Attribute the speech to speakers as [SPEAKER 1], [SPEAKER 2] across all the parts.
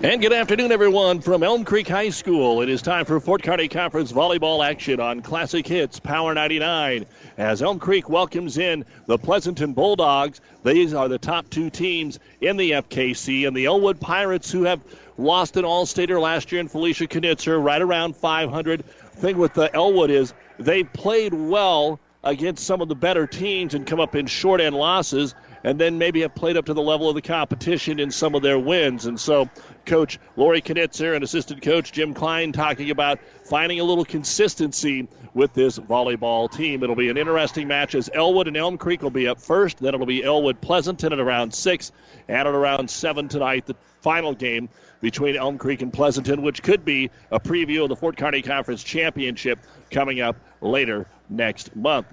[SPEAKER 1] And good afternoon, everyone, from Elm Creek High School. It is time for Fort Kearney Conference volleyball action on Classic Hits Power 99. As Elm Creek welcomes in the Pleasanton Bulldogs, these are the top two teams in the FKC, and the Elwood Pirates, who have lost an All-Stater last year in Felicia Knitzer, right around 500. Thing with the Elwood is they played well against some of the better teams and come up in short end losses and then maybe have played up to the level of the competition in some of their wins. And so, Coach Lori Knitzer and assistant coach Jim Klein talking about finding a little consistency with this volleyball team. It'll be an interesting match as Elwood and Elm Creek will be up first. Then it'll be Elwood Pleasanton at around 6, and at around 7 tonight, the final game between Elm Creek and Pleasanton, which could be a preview of the Fort Kearney Conference Championship coming up later next month.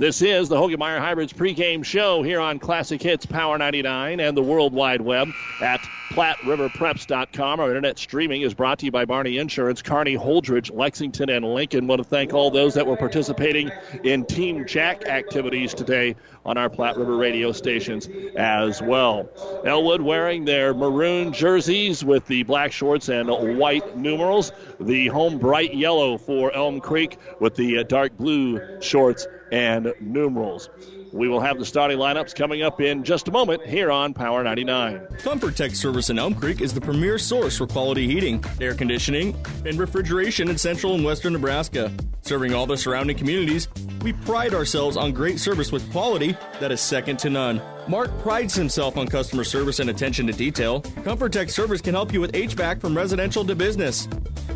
[SPEAKER 1] This is the Hoegemeyer Hybrids pregame show here on Classic Hits Power 99 and the World Wide Web at PlatteRiverPreps.com. Our internet streaming is brought to you by Barney Insurance, Kearney, Holdrege, Lexington, and Lincoln. Want to thank all those that were participating in Team Jack activities today on our Platte River radio stations as well. Elwood wearing their maroon jerseys with the black shorts and white numerals. The home bright yellow for Elm Creek with the uh, dark blue shorts and numerals. We will have the starting lineups coming up in just a moment here on Power 99.
[SPEAKER 2] Comfort Tech Service in Elm Creek is the premier source for quality heating, air conditioning, and refrigeration in central and western Nebraska. Serving all the surrounding communities, we pride ourselves on great service with quality that is second to none. Mark prides himself on customer service and attention to detail. Comfort Tech Service can help you with HVAC from residential to business.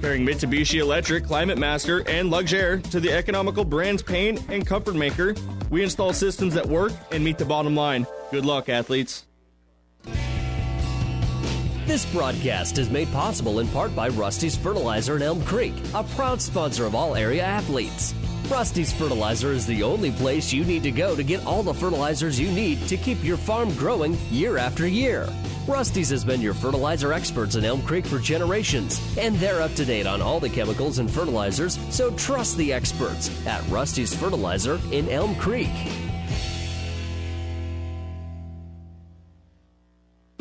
[SPEAKER 2] Pairing Mitsubishi Electric, Climate Master, and Luxaire to the economical brands Payne and Comfort Maker, we install systems that work and meet the bottom line. Good luck, athletes.
[SPEAKER 3] This broadcast is made possible in part by Rusty's Fertilizer in Elm Creek, a proud sponsor of all area athletes. Rusty's Fertilizer is the only place you need to go to get all the fertilizers you need to keep your farm growing year after year. Rusty's has been your fertilizer experts in Elm Creek for generations, and they're up to date on all the chemicals and fertilizers, so trust the experts at Rusty's Fertilizer in Elm Creek.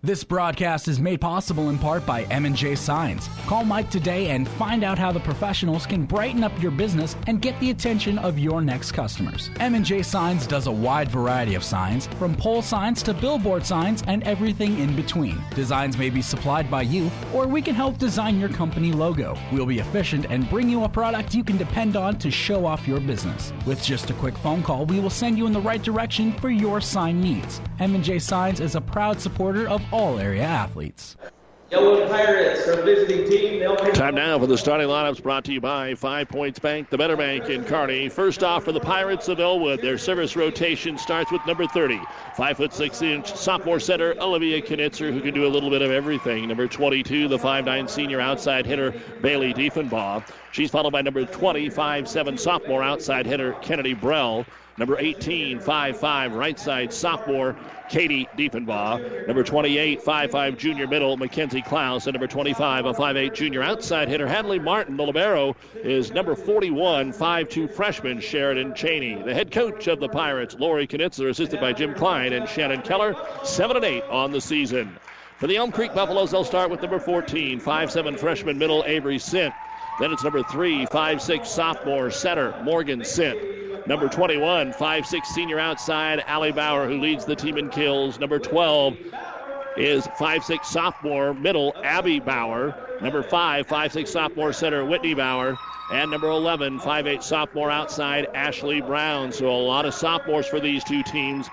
[SPEAKER 4] This broadcast is made possible in part by M&J Signs. Call Mike today and find out how the professionals can brighten up your business and get the attention of your next customers. M&J Signs does a wide variety of signs, from pole signs to billboard signs and everything in between. Designs may be supplied by you, or we can help design your company logo. We'll be efficient and bring you a product you can depend on to show off your business. With just a quick phone call, we will send you in the right direction for your sign needs. M&J Signs is a proud supporter of all area athletes.
[SPEAKER 5] Elwood Pirates, our visiting team.
[SPEAKER 1] Time now for the starting lineups brought to you by Five Points Bank, the Better Bank in Kearney. First off for the Pirates of Elwood, their service rotation starts with number 30, five foot six inch sophomore center Olivia Knitzer, who can do a little bit of everything. Number 22, the five nine senior outside hitter Bailey Diefenbaugh. She's followed by number 20, five seven sophomore outside hitter Kennedy Brell. Number 18, 5'5 right side sophomore Katie Diefenbaugh. Number 28, 5'5 junior middle Mackenzie Klaus. And number 25, a 5'8 junior outside hitter Hadley Martin. The libero is number 41, 5'2 freshman Sheridan Cheney. The head coach of the Pirates, Lori Knitzer, assisted by Jim Klein and Shannon Keller, 7 and 8 on the season. For the Elm Creek Buffaloes, they'll start with number 14, 5'7 freshman middle Avery Sint. Then it's number 3, 5'6 sophomore center Morgan Sint. Number 21, 5'6 senior outside, Allie Bauer, who leads the team in kills. Number 12 is 5'6 sophomore middle, Abby Bauer. Number 5, 5'6 sophomore center, Whitney Bauer. And number 11, 5'8 sophomore outside, Ashley Brown. So a lot of sophomores for these two teams.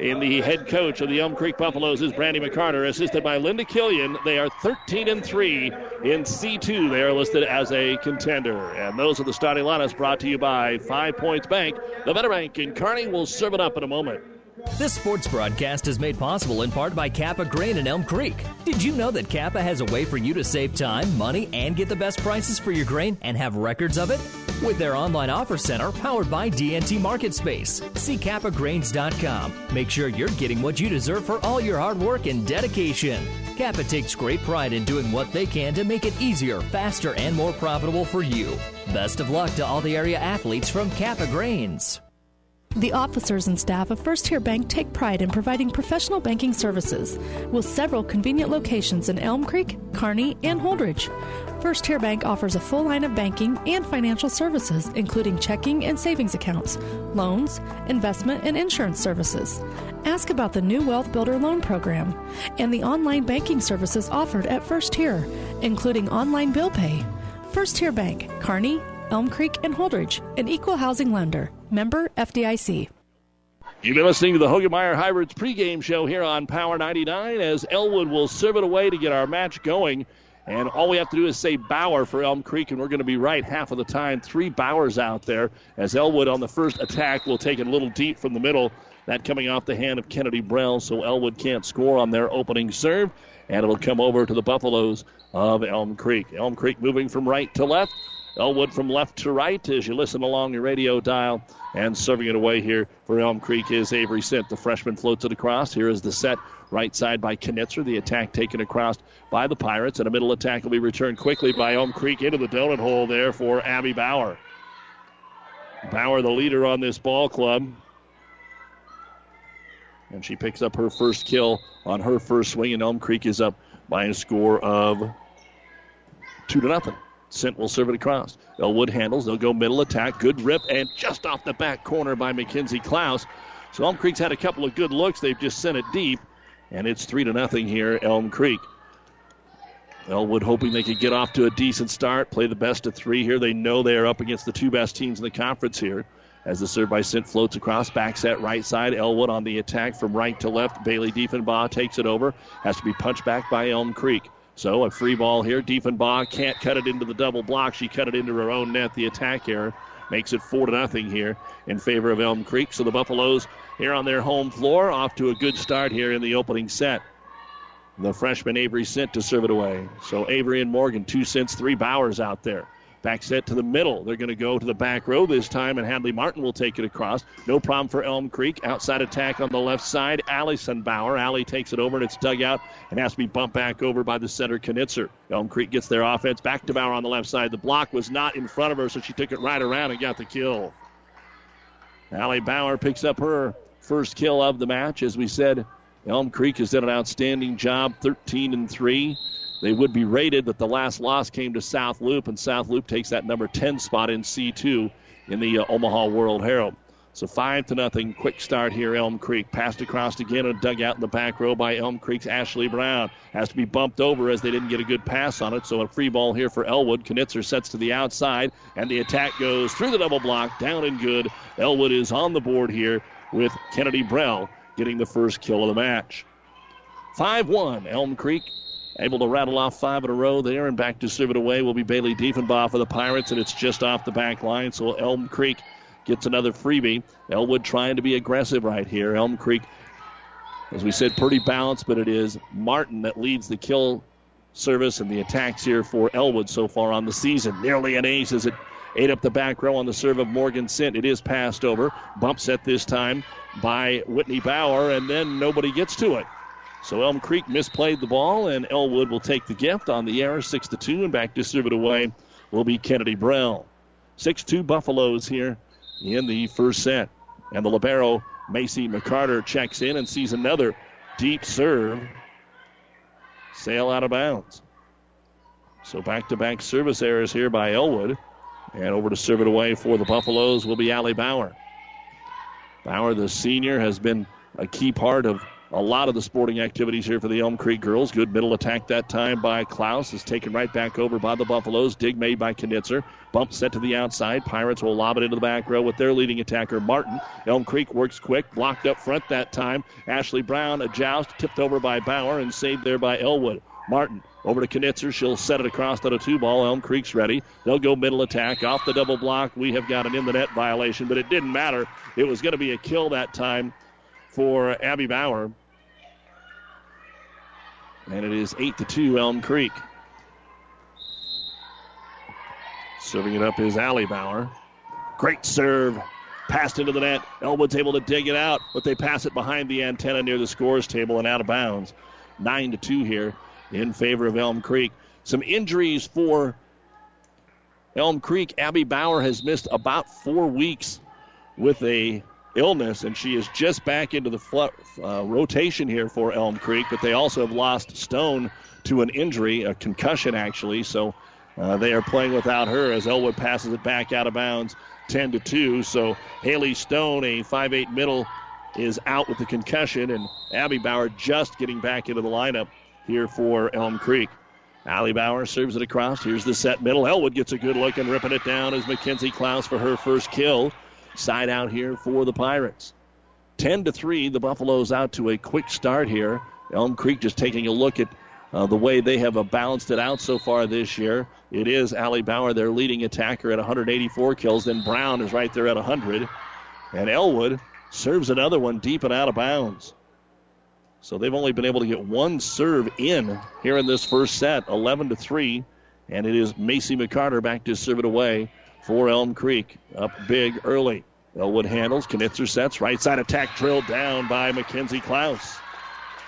[SPEAKER 1] And the head coach of the Elm Creek Buffaloes is Brandy McCarter, assisted by Linda Killian. They are 13 and 3 in C2. They are listed as a contender. And those are the starting lineups brought to you by Five Points Bank. The Better Bank in Kearney will serve it up in a moment.
[SPEAKER 3] This sports broadcast is made possible in part by Kappa Grain in Elm Creek. Did you know that Kappa has a way for you to save time, money, and get the best prices for your grain and have records of it? With their online offer center powered by DNT Market Space. See kappagrains.com. Make sure you're getting what you deserve for all your hard work and dedication. Kappa takes great pride in doing what they can to make it easier, faster, and more profitable for you. Best of luck to all the area athletes from Kappa Grains.
[SPEAKER 6] The officers and staff of First Tier Bank take pride in providing professional banking services with several convenient locations in Elm Creek, Kearney, and Holdrege. First Tier Bank offers a full line of banking and financial services, including checking and savings accounts, loans, investment, and insurance services. Ask about the new Wealth Builder Loan Program and the online banking services offered at First Tier, including online bill pay. First Tier Bank, Kearney, Elm Creek, and Holdrege, an equal housing lender. Member FDIC.
[SPEAKER 1] You've been listening to the Hoegemeyer Hybrids pregame show here on Power 99 as Elwood will serve it away to get our match going. And all we have to do is say Bauer for Elm Creek, and we're going to be right half of the time. Three Bauers out there as Elwood on the first attack will take it a little deep from the middle. That coming off the hand of Kennedy Brell, so Elwood can't score on their opening serve. And it'll come over to the Buffaloes of Elm Creek. Elm Creek moving from right to left. Elwood from left to right as you listen along your radio dial. And serving it away here for Elm Creek is Avery Sint. The freshman floats it across. Here is the set right side by Knitzer. The attack taken across by the Pirates. And a middle attack will be returned quickly by Elm Creek into the donut hole there for Abby Bauer. Bauer, the leader on this ball club. And she picks up her first kill on her first swing, and Elm Creek is up by a score of two to nothing. Sint will serve it across. Elwood handles. They'll go middle attack. Good rip and just off the back corner by Mackenzie Klaus. So Elm Creek's had a couple of good looks. They've just sent it deep, and it's three to nothing here. Elm Creek. Elwood hoping they could get off to a decent start, play the best of three here. They know they are up against the two best teams in the conference here. As the serve by Sint floats across, back set right side. Elwood on the attack from right to left. Bailey Diefenbaugh takes it over. Has to be punched back by Elm Creek. So a free ball here. Diefenbaugh can't cut it into the double block. She cut it into her own net. The attack error makes it four to nothing here in favor of Elm Creek. So the Buffaloes here on their home floor off to a good start here in the opening set. The freshman Avery Sint to serve it away. So Avery and Morgan, two cents, three Bauers out there. Back set to the middle. They're going to go to the back row this time, and Hadley Martin will take it across. No problem for Elm Creek. Outside attack on the left side. Allison Bauer. Allie takes it over, and it's dug out and has to be bumped back over by the center Knitzer. Elm Creek gets their offense back to Bauer on the left side. The block was not in front of her, so she took it right around and got the kill. Allie Bauer picks up her first kill of the match. As we said, Elm Creek has done an outstanding job, 13 and 3. They would be rated, but the last loss came to South Loop, and South Loop takes that number 10 spot in C2 in the uh, Omaha World Herald. So five to nothing. Quick start here, Elm Creek. Passed across again and dug out in the back row by Elm Creek's Ashley Brown. Has to be bumped over as they didn't get a good pass on it. So a free ball here for Elwood. Knitzer sets to the outside, and the attack goes through the double block, down and good. Elwood is on the board here with Kennedy Brell getting the first kill of the match. 5 1, Elm Creek able to rattle off five in a row there, and back to serve it away will be Bailey Diefenbaugh for the Pirates, and it's just off the back line. So Elm Creek gets another freebie. Elwood trying to be aggressive right here. Elm Creek, as we said, pretty balanced, but it is Martin that leads the kill service and the attacks here for Elwood so far on the season. Nearly an ace as it ate up the back row on the serve of Morgan Sint. It is passed over. Bump set this time by Whitney Bauer, and then nobody gets to it. So Elm Creek misplayed the ball, and Elwood will take the gift on the error, six to two, and back to serve it away will be Kennedy Brell. Six-two Buffaloes here in the first set, and the libero Macy McCarter checks in and sees another deep serve sail out of bounds. So back-to-back service errors here by Elwood, and over to serve it away for the Buffaloes will be Allie Bauer. Bauer, the senior, has been a key part of a lot of the sporting activities here for the Elm Creek girls. Good middle attack that time by Klaus is taken right back over by the Buffaloes. Dig made by Knitzer. Bump set to the outside. Pirates will lob it into the back row with their leading attacker, Martin. Elm Creek works quick, blocked up front that time. Ashley Brown, a joust, tipped over by Bauer and saved there by Elwood. Martin over to Knitzer. She'll set it across on a two ball. Elm Creek's ready. They'll go middle attack off the double block. We have got an in the net violation, but it didn't matter. It was going to be a kill that time for Abby Bauer. And it is 8 to 2 Elm Creek. Serving it up is Allie Bauer. Great serve. Passed into the net. Elwood's able to dig it out, but they pass it behind the antenna near the scores table and out of bounds. 9 to 2 here in favor of Elm Creek. Some injuries for Elm Creek. Abby Bauer has missed about four weeks with a illness, and she is just back into the fl- uh, rotation here for Elm Creek. But they also have lost Stone to an injury, a concussion actually. So uh, they are playing without her as Elwood passes it back out of bounds, 10 to 2. So Haley Stone, a 5'8 middle, is out with the concussion, and Abby Bauer just getting back into the lineup here for Elm Creek. Allie Bauer serves it across. Here's the set middle. Elwood gets a good look and ripping it down as Mackenzie Klaus for her first kill. Side out here for the Pirates. 10 to 3, the Buffaloes out to a quick start here. Elm Creek just taking a look at uh, the way they have uh, balanced it out so far this year. It is Allie Bauer, their leading attacker, at 184 kills. Then Brown is right there at 100. And Elwood serves another one deep and out of bounds. So they've only been able to get one serve in here in this first set, 11 to 3. And it is Macy McCarter back to serve it away for Elm Creek. Up big early. Elwood handles. Knitzer sets. Right side attack drilled down by Mackenzie Klaus.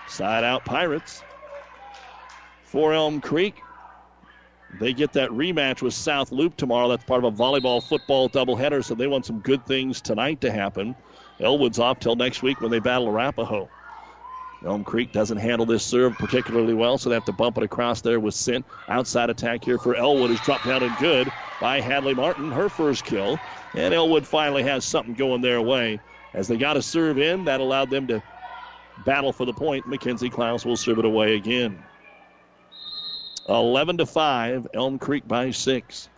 [SPEAKER 1] Side out Pirates. For Elm Creek. They get that rematch with South Loop tomorrow. That's part of a volleyball football doubleheader, so they want some good things tonight to happen. Elwood's off till next week when they battle Arapahoe. Elm Creek doesn't handle this serve particularly well, so they have to bump it across there with Sint. Outside attack here for Elwood is dropped down and good by Hadley Martin, her first kill. And Elwood finally has something going their way. As they got a serve in, that allowed them to battle for the point. Mackenzie Klaus will serve it away again. 11 to 5, Elm Creek by 6.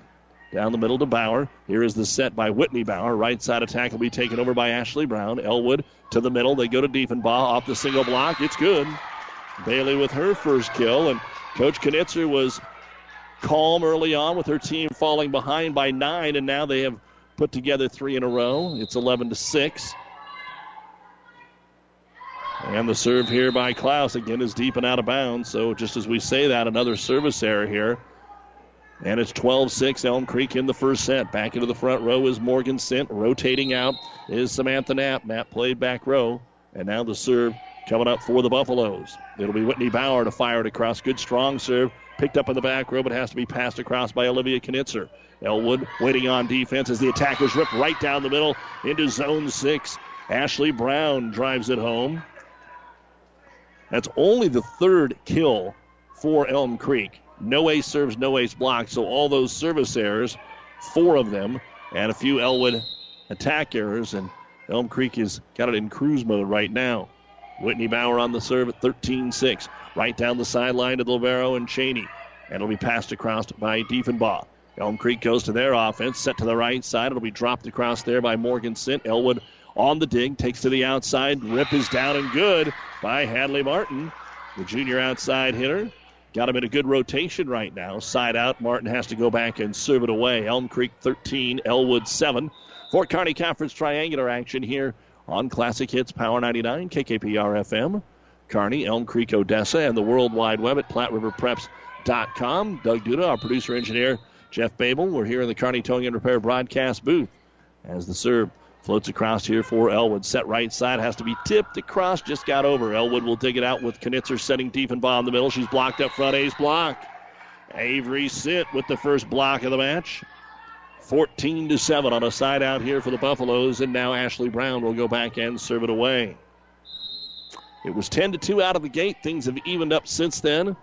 [SPEAKER 1] Down the middle to Bauer. Here is the set by Whitney Bauer. Right side attack will be taken over by Ashley Brown. Elwood to the middle. They go to Diefenbaugh off the single block. It's good. Bailey with her first kill. And Coach Knitzer was calm early on with her team falling behind by nine, and now they have put together three in a row. It's 11 to 6. And the serve here by Klaus again is deep and out of bounds. So just as we say that, another service error here. And it's 12 6 Elm Creek in the first set. Back into the front row is Morgan Sint. Rotating out is Samantha Knapp. Knapp played back row. And now the serve coming up for the Buffaloes. It'll be Whitney Bauer to fire it across. Good strong serve. Picked up in the back row, but has to be passed across by Olivia Knitzer. Elwood waiting on defense as the attack was ripped right down the middle into zone six. Ashley Brown drives it home. That's only the third kill for Elm Creek. No ace serves, no ace blocks. So all those service errors, four of them, and a few Elwood attack errors. And Elm Creek has got it in cruise mode right now. Whitney Bauer on the serve at 13 6. Right down the sideline to Libero and Cheney. And it'll be passed across by Diefenbaugh. Elm Creek goes to their offense, set to the right side. It'll be dropped across there by Morgan Sint. Elwood on the dig, takes to the outside. Rip is down and good by Hadley Martin, the junior outside hitter. Got him in a good rotation right now. Side out. Martin has to go back and serve it away. Elm Creek 13, Elwood 7. Fort Kearney Conference triangular action here on Classic Hits Power 99, KKPR FM, Kearney, Elm Creek, Odessa, and the World Wide Web at PlatteRiverPreps.com. Doug Duda, our producer engineer, Jeff Babel. We're here in the Kearney Towing and Repair broadcast booth as the serve floats across here for Elwood. Set right side has to be tipped across, just got over. Elwood will dig it out with Knitzer setting deep Diefenbaugh in the middle. She's blocked up front, ace block. Avery Sint with the first block of the match. 14 to 7 on a side out here for the Buffaloes, and now Ashley Brown will go back and serve it away. It was 10 to 2 out of the gate. Things have evened up since then,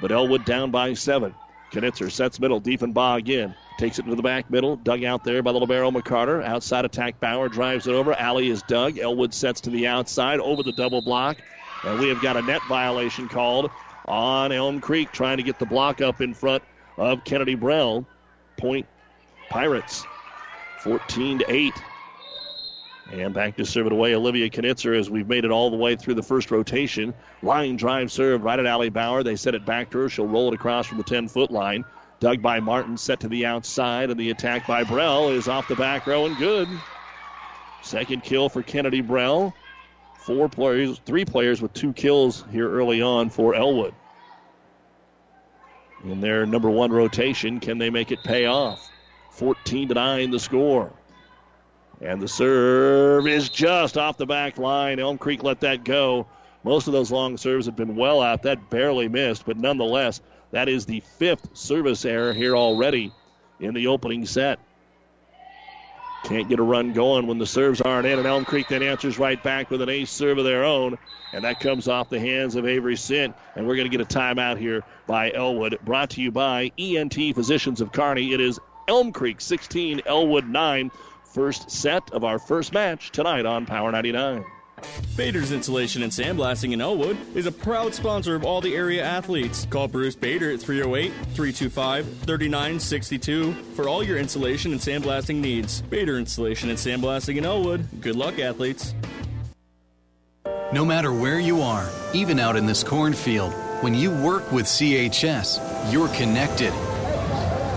[SPEAKER 1] but Elwood down by seven. Knitzer sets middle, deep and Diefenbaugh again. Takes it into the back middle. Dug out there by the libero McCarter. Outside attack, Bauer drives it over. Allie is dug. Elwood sets to the outside over the double block. And we have got a net violation called on Elm Creek, trying to get the block up in front of Kennedy Brell. Point Pirates. 14 to 8. And back to serve it away, Olivia Knitzer, as we've made it all the way through the first rotation. Line drive serve right at Allie Bauer. They set it back to her. She'll roll it across from the 10 foot line. Dug by Martin, set to the outside, and the attack by Brell is off the back row and good. Second kill for Kennedy Brell. four players, three players with two kills here early on for Elwood. In their number one rotation, can they make it pay off? 14 to 9 the score. And the serve is just off the back line. Elm Creek let that go. Most of those long serves have been well out. That barely missed, but nonetheless, that is the fifth service error here already in the opening set. Can't get a run going when the serves aren't in, and Elm Creek then answers right back with an ace serve of their own, and that comes off the hands of Avery Sint. And we're going to get a timeout here by Elwood. Brought to you by ENT Physicians of Kearney. It is Elm Creek 16, Elwood 9. First set of our first match tonight on Power 99.
[SPEAKER 2] Bader's Insulation and Sandblasting in Elwood is a proud sponsor of all the area athletes. Call Bruce Bader at 308 325 3962 for all your insulation and sandblasting needs. Bader Insulation and Sandblasting in Elwood. Good luck, athletes.
[SPEAKER 7] No matter where you are, even out in this cornfield, when you work with CHS, you're connected.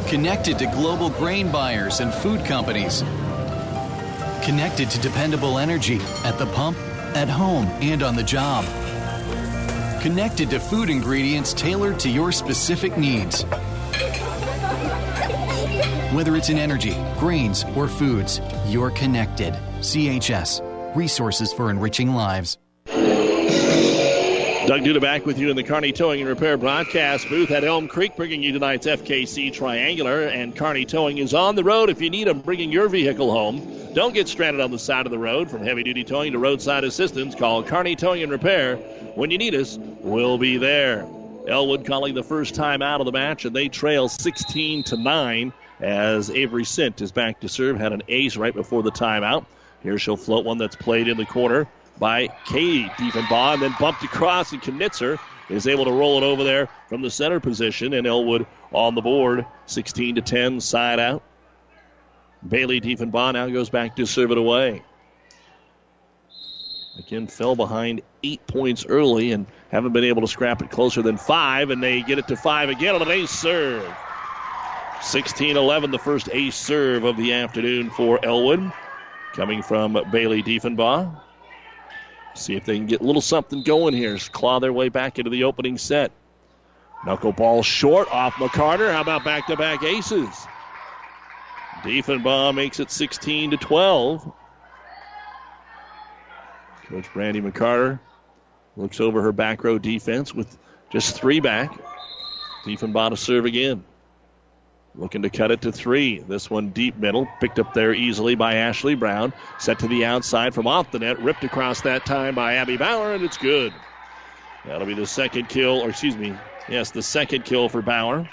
[SPEAKER 7] Connected to global grain buyers and food companies. Connected to dependable energy at the pump at home, and on the job. Connected to food ingredients tailored to your specific needs. Whether it's in energy, grains, or foods, you're connected. CHS, resources for enriching lives.
[SPEAKER 1] Doug Duda back with you in the Kearney Towing and Repair broadcast booth at Elm Creek, bringing you tonight's FKC Triangular. And Kearney Towing is on the road if you need them, bringing your vehicle home. Don't get stranded on the side of the road. From heavy duty towing to roadside assistance, call Kearney Towing and Repair. When you need us, we'll be there. Elwood calling the first time out of the match, and they trail 16 to 9 as Avery Sint is back to serve. Had an ace right before the timeout. Here she'll float one that's played in the corner by Katie Diefenbaugh, and then bumped across, and Knitzer is able to roll it over there from the center position, and Elwood on the board, 16 to 10, side out. Bailey Diefenbaugh now goes back to serve it away. Again, fell behind eight points early and haven't been able to scrap it closer than five, and they get it to five again on an ace serve. 16 11, the first ace serve of the afternoon for Elwood, coming from Bailey Diefenbaugh. See if they can get a little something going here. Claw their way back into the opening set. Knuckleball short off McCarter. How about back to back aces? Diefenbaugh makes it 16 to 12. Coach Brandy McCarter looks over her back row defense with just three back. Diefenbaugh to serve again. Looking to cut it to three. This one deep middle, picked up there easily by Ashley Brown. Set to the outside from off the net, ripped across that time by Abby Bauer, and it's good. That'll be the second kill, or excuse me, yes, the second kill for Bauer.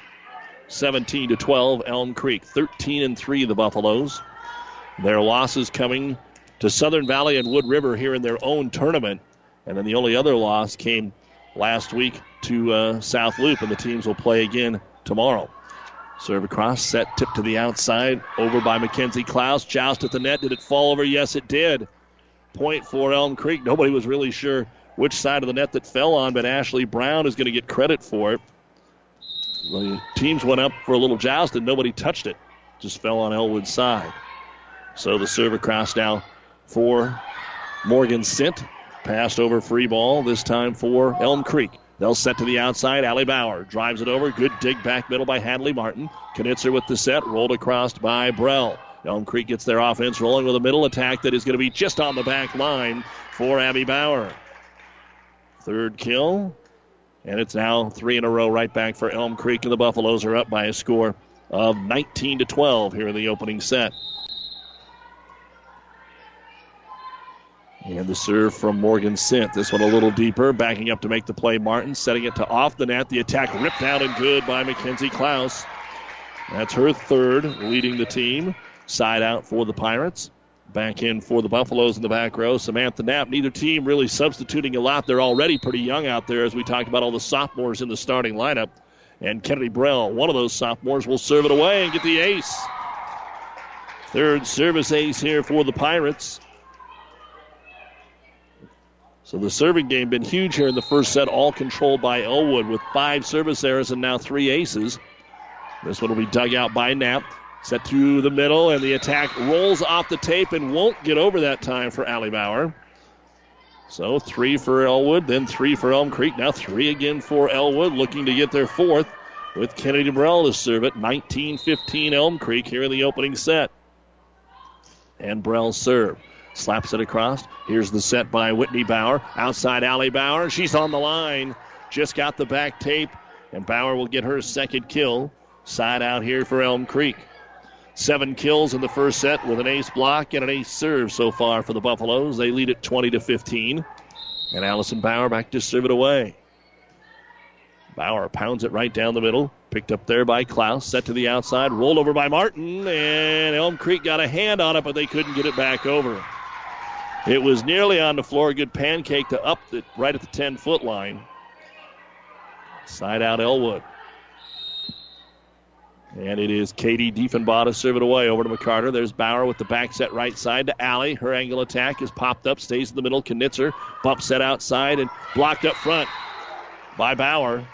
[SPEAKER 1] 17 to 12, Elm Creek. 13 and 3, the Buffaloes. Their losses coming to Southern Valley and Wood River here in their own tournament. And then the only other loss came last week to uh, South Loop, and the teams will play again tomorrow. Serve across, set, tip to the outside, over by Mackenzie Klaus. Joust at the net. Did it fall over? Yes, it did. Point for Elm Creek. Nobody was really sure which side of the net that fell on, but Ashley Brown is going to get credit for it. The teams went up for a little joust and nobody touched it. Just fell on Elwood's side. So the serve across now for Morgan Sint. Passed over free ball, this time for Elm Creek. They'll set to the outside. Allie Bauer drives it over. Good dig back middle by Hadley Martin. Knitzer with the set. Rolled across by Brell. Elm Creek gets their offense rolling with a middle attack that is going to be just on the back line for Abby Bauer. Third kill. And it's now three in a row right back for Elm Creek, and the Buffaloes are up by a score of 19 to 12 here in the opening set. And the serve from Morgan Sint. This one a little deeper, backing up to make the play. Martin setting it to off the net. The attack ripped out and good by Mackenzie Klaus. That's her third, leading the team. Side out for the Pirates. Back in for the Buffaloes in the back row. Samantha Knapp. Neither team really substituting a lot. They're already pretty young out there, as we talked about all the sophomores in the starting lineup. And Kennedy Brell, one of those sophomores, will serve it away and get the ace. Third service ace here for the Pirates. So the serving game been huge here in the first set, all controlled by Elwood with five service errors and now three aces. This one will be dug out by Knapp. Set through the middle, and the attack rolls off the tape and won't get over that time for Allie Bauer. So three for Elwood, then three for Elm Creek. Now three again for Elwood, looking to get their fourth with Kennedy Burrell to serve it. 19 15 Elm Creek here in the opening set. And Burrell serve. Slaps it across. Here's the set by Whitney Bauer. Outside Allie Bauer. She's on the line. Just got the back tape. And Bauer will get her second kill. Side out here for Elm Creek. Seven kills in the first set with an ace block and an ace serve so far for the Buffaloes. They lead it 20 to 15. And Allison Bauer back to serve it away. Bauer pounds it right down the middle. Picked up there by Klaus. Set to the outside. Rolled over by Martin. And Elm Creek got a hand on it, but they couldn't get it back over. It was nearly on the floor. Good pancake to up it right at the 10 foot line. Side out Elwood. And it is Katie Diefenbaugh to serve it away over to McCarter. There's Bauer with the back set right side to Allie. Her angle attack is popped up, stays in the middle. Knitzer bump set outside and blocked up front by Bauer.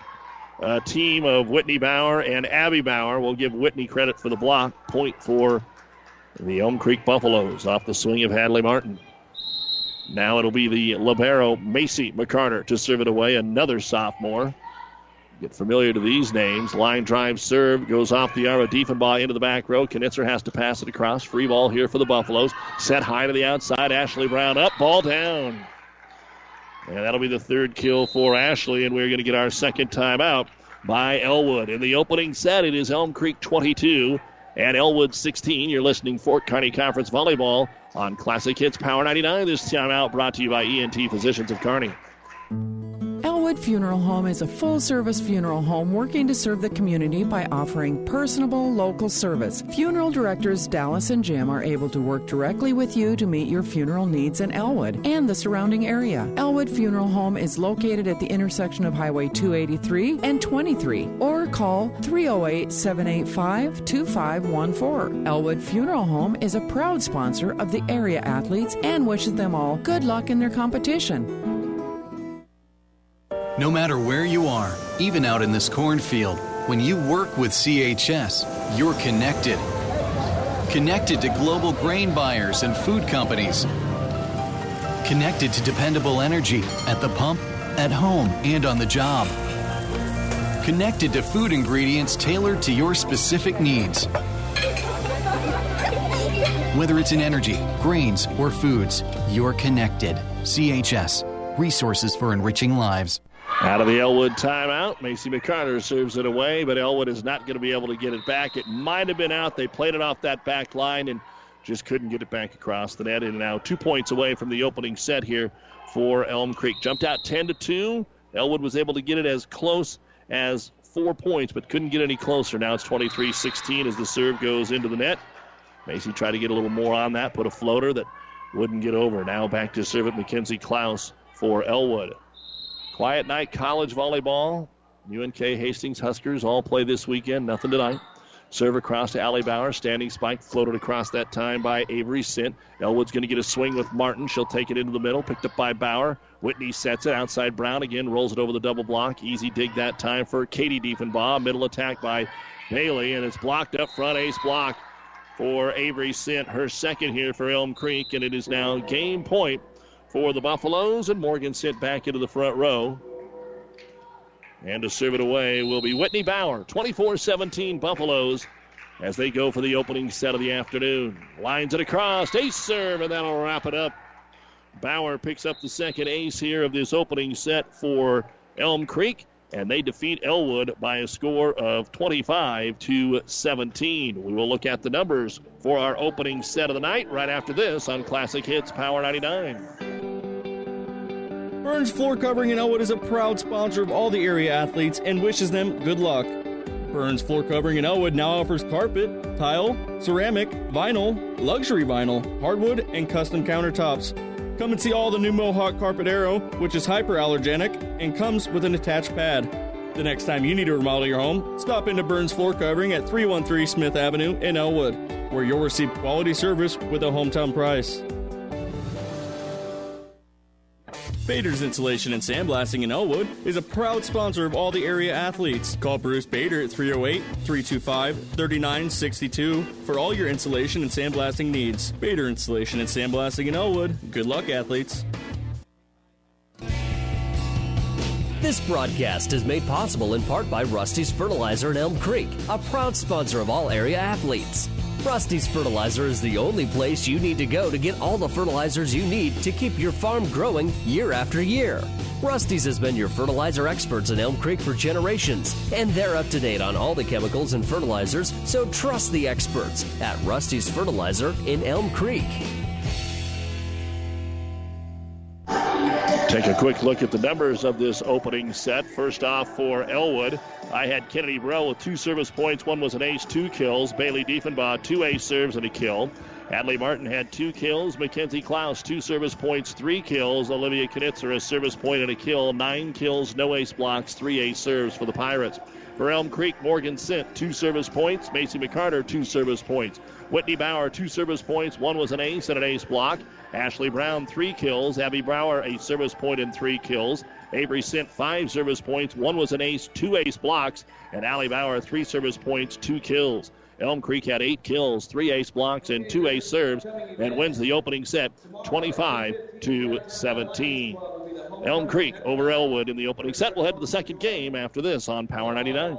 [SPEAKER 1] A team of Whitney Bauer and Abby Bauer will give Whitney credit for the block. Point for the Elm Creek Buffaloes off the swing of Hadley Martin. Now it'll be the Libero Macy McCarter to serve it away, another sophomore. Get familiar to these names. Line drive serve goes off the arm of Diefenbaugh into the back row. Knitzer has to pass it across. Free ball here for the Buffaloes. Set high to the outside. Ashley Brown up, ball down. And that'll be the third kill for Ashley, and we're going to get our second timeout by Elwood. In the opening set, it is Elm Creek 22 and Elwood 16. You're listening Fort Kearney Conference Volleyball on Classic Hits Power 99. This timeout brought to you by ENT Physicians of Kearney.
[SPEAKER 8] Elwood Funeral Home is a full service funeral home working to serve the community by offering personable local service. Funeral directors Dallas and Jim are able to work directly with you to meet your funeral needs in Elwood and the surrounding area. Elwood Funeral Home is located at the intersection of Highway 283 and 23 or call 308 785 2514. Elwood Funeral Home is a proud sponsor of the area athletes and wishes them all good luck in their competition.
[SPEAKER 7] No matter where you are, even out in this cornfield, when you work with CHS, you're connected. Connected to global grain buyers and food companies. Connected to dependable energy at the pump, at home, and on the job. Connected to food ingredients tailored to your specific needs. Whether it's in energy, grains, or foods, you're connected. CHS, resources for enriching lives.
[SPEAKER 1] Out of the Elwood timeout, Macy McCarter serves it away, but Elwood is not going to be able to get it back. It might have been out. They played it off that back line and just couldn't get it back across the net. And now two points away from the opening set here for Elm Creek. Jumped out 10 to 2. Elwood was able to get it as close as four points, but couldn't get any closer. Now it's 23 16 as the serve goes into the net. Macy tried to get a little more on that, put a floater that wouldn't get over. Now back to serve it, Mackenzie Klaus for Elwood. Quiet night college volleyball. UNK Hastings Huskers all play this weekend. Nothing tonight. Serve across to Allie Bauer. Standing spike floated across that time by Avery Sint. Elwood's going to get a swing with Martin. She'll take it into the middle. Picked up by Bauer. Whitney sets it outside Brown again. Rolls it over the double block. Easy dig that time for Katie Diefenbaugh. Middle attack by Bailey. And it's blocked up front. Ace block for Avery Sint. Her second here for Elm Creek. And it is now game point for the Buffaloes, and Morgan Sint back into the front row. And to serve it away will be Whitney Bauer. 24 17 Buffaloes as they go for the opening set of the afternoon. Lines it across. Ace serve, and that'll wrap it up. Bauer picks up the second ace here of this opening set for Elm Creek, and they defeat Elwood by a score of 25 to 17. We will look at the numbers for our opening set of the night right after this on Classic Hits Power 99.
[SPEAKER 2] Burns Floor Covering in Elwood is a proud sponsor of all the area athletes and wishes them good luck. Burns Floor Covering in Elwood now offers carpet, tile, ceramic, vinyl, luxury vinyl, hardwood, and custom countertops. Come and see all the new Mohawk Carpet Air.o, which is hyperallergenic and comes with an attached pad. The next time you need to remodel your home, stop into Burns Floor Covering at 313 Smith Avenue in Elwood, where you'll receive quality service with a hometown price. Bader's Insulation and Sandblasting in Elwood is a proud sponsor of all the area athletes. Call Bruce Bader at 308 325 3962 for all your insulation and sandblasting needs. Bader Insulation and Sandblasting in Elwood. Good luck, athletes.
[SPEAKER 3] This broadcast is made possible in part by Rusty's Fertilizer in Elm Creek, a proud sponsor of all area athletes. Rusty's Fertilizer is the only place you need to go to get all the fertilizers you need to keep your farm growing year after year. Rusty's has been your fertilizer experts in Elm Creek for generations, and they're up to date on all the chemicals and fertilizers, so trust the experts at Rusty's Fertilizer in Elm Creek.
[SPEAKER 1] Take a quick look at the numbers of this opening set. First off, for Elwood, I had Kennedy Burrell with two service points. One was an ace, two kills. Bailey Diefenbaugh, two ace serves and a kill. Hadley Martin had two kills. Mackenzie Klaus, two service points, three kills. Olivia Knitzer, a service point and a kill. Nine kills, no ace blocks, three ace serves for the Pirates. For Elm Creek, Morgan Sint, two service points. Macy McCarter, two service points. Whitney Bauer, two service points. One was an ace and an ace block. Ashley Brown, three kills. Abby Bauer, a service point and three kills. Avery Sint five service points. One was an ace, two ace blocks. And Allie Bauer, three service points, two kills. Elm Creek had eight kills, three ace blocks, and two ace serves, and wins the opening set 25 to 17. Elm Creek over Elwood in the opening set. We'll head to the second game after this on Power 99.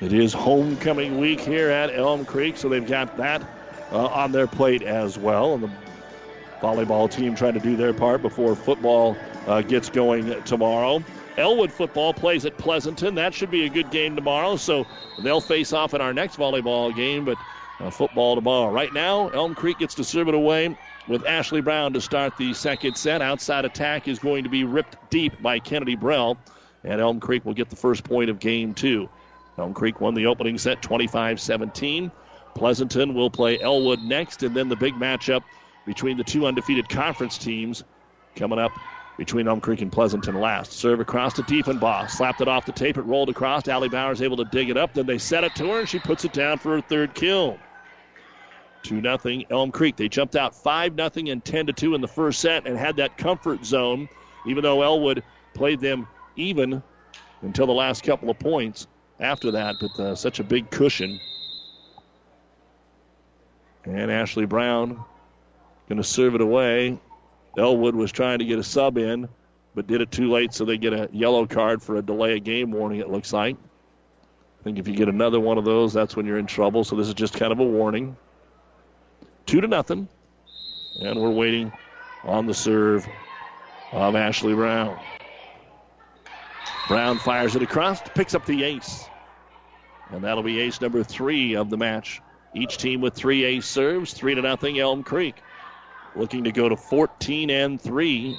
[SPEAKER 1] It is homecoming week here at Elm Creek, so they've got that uh, on their plate as well. And the volleyball team trying to do their part before football uh, gets going tomorrow. Elwood football plays at Pleasanton. That should be a good game tomorrow. So they'll face off in our next volleyball game, but uh, football tomorrow. Right now, Elm Creek gets to serve it away with Ashley Brown to start the second set. Outside attack is going to be ripped deep by Kennedy Burrell, and Elm Creek will get the first point of game two. Elm Creek won the opening set 25 17. Pleasanton will play Elwood next, and then the big matchup between the two undefeated conference teams coming up between Elm Creek and Pleasanton last. Serve across to Diefenbaugh. Slapped it off the tape. It rolled across. Allie Bauer's able to dig it up. Then they set it to her, and she puts it down for her third kill. 2 0 Elm Creek. They jumped out 5 0 and 10 2 in the first set and had that comfort zone, even though Elwood played them even until the last couple of points after that, but uh, such a big cushion. And Ashley Brown going to serve it away. Elwood was trying to get a sub in, but did it too late, so they get a yellow card for a delay of game warning, it looks like. I think if you get another one of those, that's when you're in trouble. So this is just kind of a warning. Two to nothing. And we're waiting on the serve of Ashley Brown. Brown fires it across, picks up the ace. And that'll be ace number three of the match. Each team with three ace serves, three to nothing Elm Creek. Looking to go to 14 and three.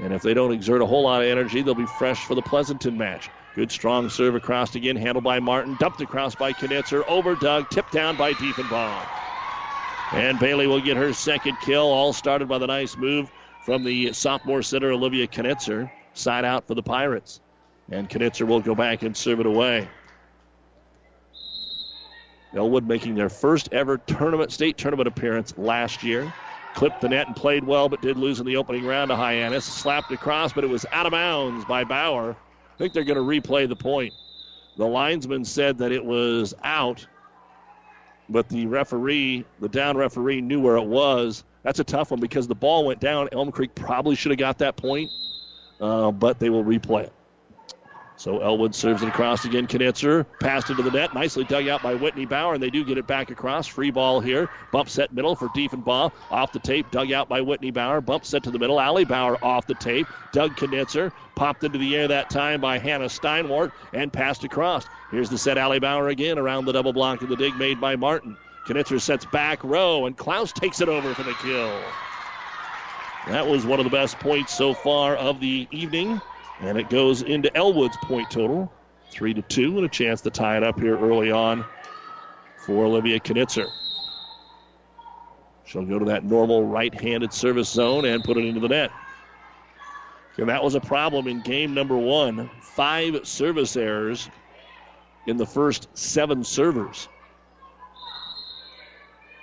[SPEAKER 1] And if they don't exert a whole lot of energy, they'll be fresh for the Pleasanton match. Good strong serve across again, handled by Martin, dumped across by Knitzer, over Doug, tipped down by Diefenbaugh. And Bailey will get her second kill, all started by the nice move from the sophomore center Olivia Knitzer. Side out for the Pirates. And Knitzer will go back and serve it away. Elwood making their first ever tournament, state tournament appearance last year. Clipped the net and played well, but did lose in the opening round to Hyannis. Slapped across, but it was out of bounds by Bauer. I think they're going to replay the point. The linesman said that it was out, but the referee, the down referee, knew where it was. That's a tough one because the ball went down. Elm Creek probably should have got that point, uh, but they will replay it. So Elwood serves it across again. Knitzer passed into the net. Nicely dug out by Whitney Bauer, and they do get it back across. Free ball here. Bump set middle for Diefenbaugh. Off the tape, dug out by Whitney Bauer. Bump set to the middle. Allie Bauer off the tape. Doug Knitzer popped into the air that time by Hannah Steinwart and passed across. Here's the set. Allie Bauer again around the double block of the dig made by Martin. Knitzer sets back row, and Klaus takes it over for the kill. That was one of the best points so far of the evening. And it goes into Elwood's point total. Three to two, and a chance to tie it up here early on for Olivia Knitzer. She'll go to that normal right handed service zone and put it into the net. And that was a problem in game number one. Five service errors in the first seven servers.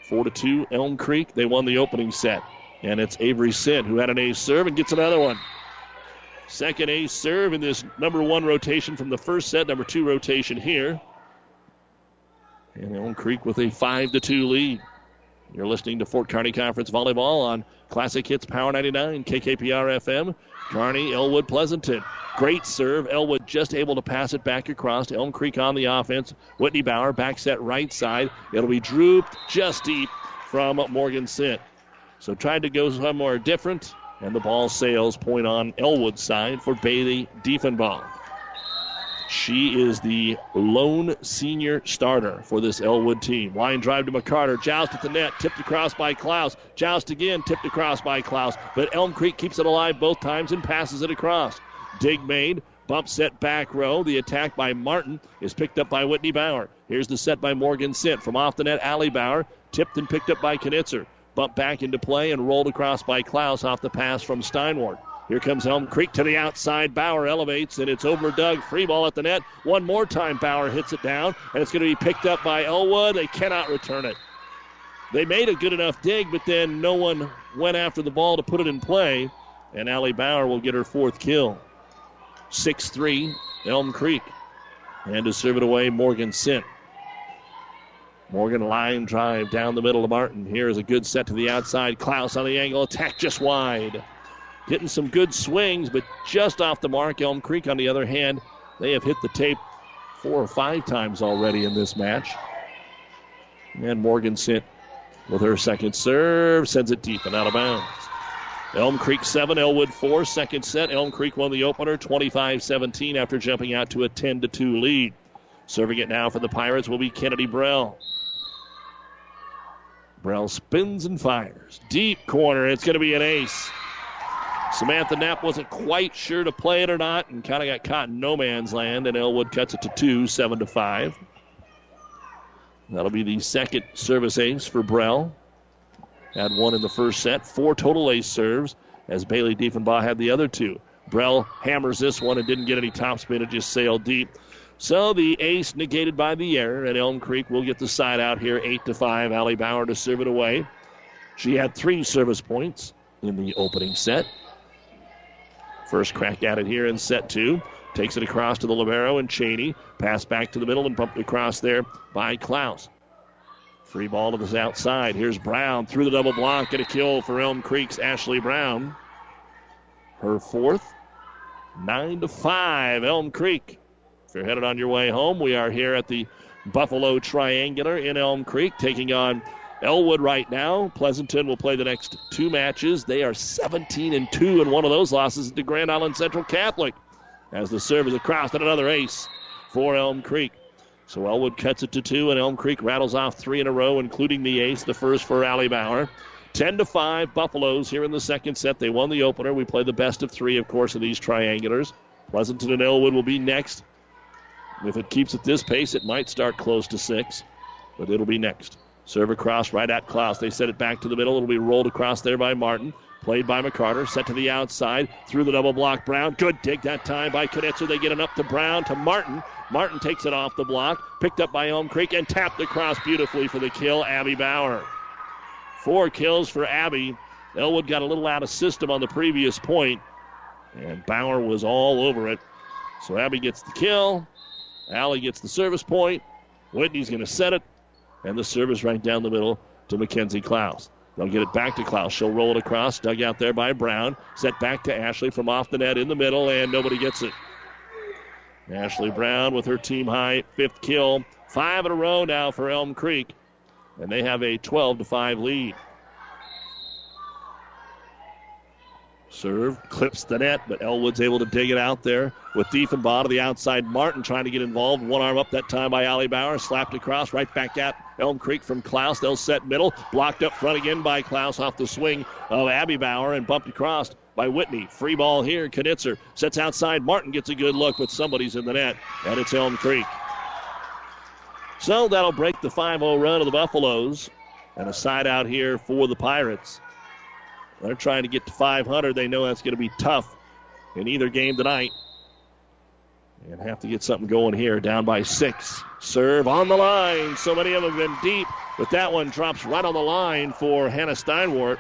[SPEAKER 1] Four to two, Elm Creek. They won the opening set. And it's Avery Sint who had an ace serve and gets another one. Second ace serve in this number one rotation from the first set, number two rotation here. And Elm Creek with a five to two lead. You're listening to Fort Kearney Conference Volleyball on Classic Hits Power 99, KKPR FM, Kearney, Elwood, Pleasanton. Great serve. Elwood just able to pass it back across. Elm Creek on the offense. Whitney Bauer back set right side. It'll be drooped just deep from Morgan Sint. So tried to go somewhere different, and the ball sails point on Elwood side for Bailey Diefenbaugh. She is the lone senior starter for this Elwood team. Line drive to McCarter. Joust at the net. Tipped across by Klaus. Joust again. Tipped across by Klaus. But Elm Creek keeps it alive both times and passes it across. Dig made. Bump set back row. The attack by Martin is picked up by Whitney Bauer. Here's the set by Morgan Sint. From off the net, Allie Bauer. Tipped and picked up by Knitzer. Bump back into play and rolled across by Klaus off the pass from Steinwart. Here comes Elm Creek to the outside. Bauer elevates, and it's over Doug. Free ball at the net. One more time, Bauer hits it down, and it's going to be picked up by Elwood. They cannot return it. They made a good enough dig, but then no one went after the ball to put it in play, and Allie Bauer will get her fourth kill. 6 3, Elm Creek. And to serve it away, Morgan Sint. Morgan line drive down the middle of Martin. Here is a good set to the outside. Klaus on the angle. Attack just wide. Getting some good swings, but just off the mark. Elm Creek, on the other hand, they have hit the tape four or five times already in this match. And Morgan Sint with her second serve, sends it deep and out of bounds. Elm Creek 7, Elwood 4, second set. Elm Creek won the opener 25 17 after jumping out to a 10 2 lead. Serving it now for the Pirates will be Kennedy Brell. Brell spins and fires. Deep corner. It's going to be an ace. Samantha Knapp wasn't quite sure to play it or not and kind of got caught in no man's land, and Elwood cuts it to two, seven to five. That'll be the second service ace for Brell. Had one in the first set, four total ace serves, as Bailey Diefenbaugh had the other two. Brell hammers this one and didn't get any topspin, it just sailed deep. So the ace negated by the error, and Elm Creek will get the side out here, eight to five. Allie Bauer to serve it away. She had three service points in the opening set. First crack at it here in set two. Takes it across to the Libero and Cheney. Pass back to the middle and bumped across there by Klaus. Free ball to the outside. Here's Brown through the double block. and a kill for Elm Creek's Ashley Brown. Her fourth. Nine to five. Elm Creek. If you're headed on your way home, we are here at the Buffalo Triangular in Elm Creek, taking on Elwood right now. Pleasanton will play the next two matches. They are 17 and 2, and one of those losses to Grand Island Central Catholic. As the serve is across and another ace for Elm Creek. So Elwood cuts it to two, and Elm Creek rattles off three in a row, including the ace, the first for Allie Bauer. 10 to 5, Buffaloes here in the second set. They won the opener. We play the best of three, of course, of these triangulars. Pleasanton and Elwood will be next. If it keeps at this pace, it might start close to six, but it'll be next. Serve across right at Klaus. They set it back to the middle. It'll be rolled across there by Martin. Played by McCarter. Set to the outside. Through the double block. Brown. Good dig that time by Knitzer. They get it up to Brown to Martin. Martin takes it off the block. Picked up by Elm Creek and tapped across beautifully for the kill. Abby Bauer. Four kills for Abby. Elwood got a little out of system on the previous point, and Bauer was all over it. So Abby gets the kill. Allie gets the service point. Whitney's going to set it. And the service right down the middle to Mackenzie Klaus. They'll get it back to Klaus. She'll roll it across. Dug out there by Brown. Set back to Ashley from off the net in the middle, and nobody gets it. Ashley Brown with her team high fifth kill. Five in a row now for Elm Creek. And they have a 12 to 5 lead. Serve clips the net, but Elwood's able to dig it out there with Diefenbaugh to the outside. Martin trying to get involved. One arm up that time by Allie Bauer. Slapped across right back at Elm Creek from Klaus. They'll set middle. Blocked up front again by Klaus off the swing of Abby Bauer and bumped across by Whitney. Free ball here. Knitzer sets outside. Martin gets a good look, but somebody's in the net, and it's Elm Creek. So that'll break the 5 0 run of the Buffaloes. And a side out here for the Pirates. They're trying to get to 500. They know that's going to be tough in either game tonight. And have to get something going here. Down by six. Serve on the line. So many of them have been deep, but that one drops right on the line for Hannah Steinwart.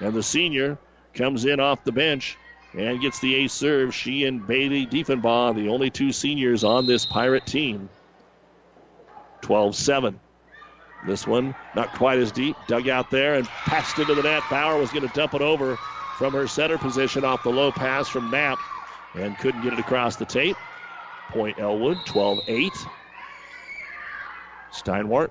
[SPEAKER 1] And the senior comes in off the bench and gets the ace serve. She and Bailey Diefenbaugh, the only two seniors on this Pirate team. 12 7. This one not quite as deep. Dug out there and passed into the net. Bauer was going to dump it over from her center position off the low pass from Knapp and couldn't get it across the tape. Point Elwood, 12 8. Steinwart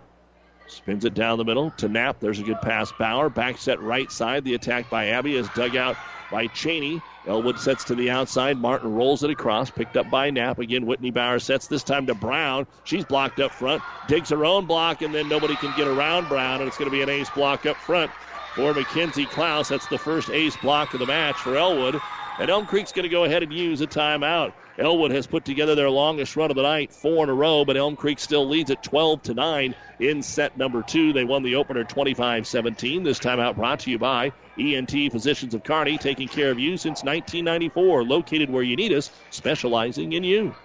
[SPEAKER 1] spins it down the middle to Knapp. There's a good pass. Bauer back set right side. The attack by Abby is dug out by Cheney. Elwood sets to the outside. Martin rolls it across, picked up by Knapp. Again, Whitney Bauer sets this time to Brown. She's blocked up front, digs her own block, and then nobody can get around Brown, and it's going to be an ace block up front for Mackenzie Klaus. That's the first ace block of the match for Elwood. And Elm Creek's going to go ahead and use a timeout. Elwood has put together their longest run of the night, four in a row, but Elm Creek still leads at 12 to 9 in set number two. They won the opener 25 17. This timeout brought to you by ENT Physicians of Kearney, taking care of you since 1994, located where you need us, specializing in you.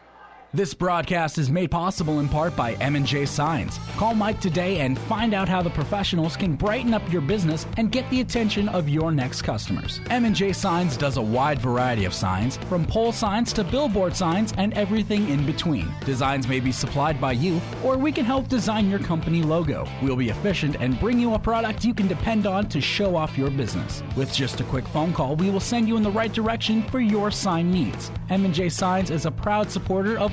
[SPEAKER 4] This broadcast is made possible in part by M&J Signs. Call Mike today and find out how the professionals can brighten up your business and get the attention of your next customers. M&J Signs does a wide variety of signs, from pole signs to billboard signs and everything in between. Designs may be supplied by you, or we can help design your company logo. We'll be efficient and bring you a product you can depend on to show off your business. With just a quick phone call, we will send you in the right direction for your sign needs. M&J Signs is a proud supporter of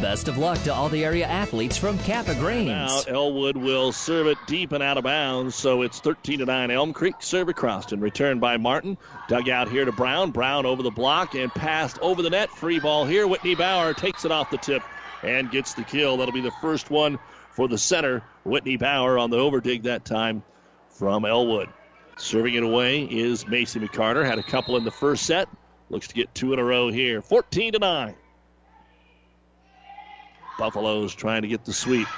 [SPEAKER 3] Best of luck to all the area athletes from Kappa Grains.
[SPEAKER 1] Now Elwood will serve it deep and out of bounds, so it's 13 to 9. Elm Creek serve across and returned by Martin. Dug out here to Brown. Brown over the block and passed over the net. Free ball here. Whitney Bauer takes it off the tip and gets the kill. That'll be the first one for the center. Whitney Bauer on the overdig that time from Elwood. Serving it away is Macy McCarter. Had a couple in the first set. Looks to get two in a row here. 14 to 9. Buffaloes trying to get the sweep.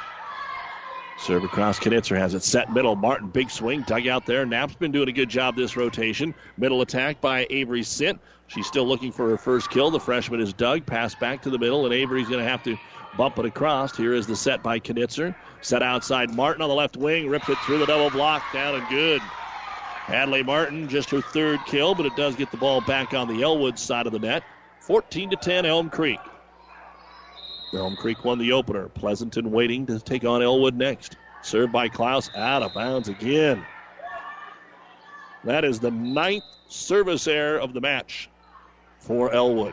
[SPEAKER 1] Serve across Knitzer has it set middle. Martin, big swing, dug out there. Knapp's been doing a good job this rotation. Middle attack by Avery Sint. She's still looking for her first kill. The freshman is dug. Pass back to the middle, and Avery's going to have to bump it across. Here is the set by Knitzer. Set outside Martin on the left wing. Ripped it through the double block. Down and good. Hadley Martin, just her third kill, but it does get the ball back on the Elwood side of the net. 14 to 10, Elm Creek. Elm Creek won the opener. Pleasanton waiting to take on Elwood next. Served by Klaus, out of bounds again. That is the ninth service error of the match for Elwood.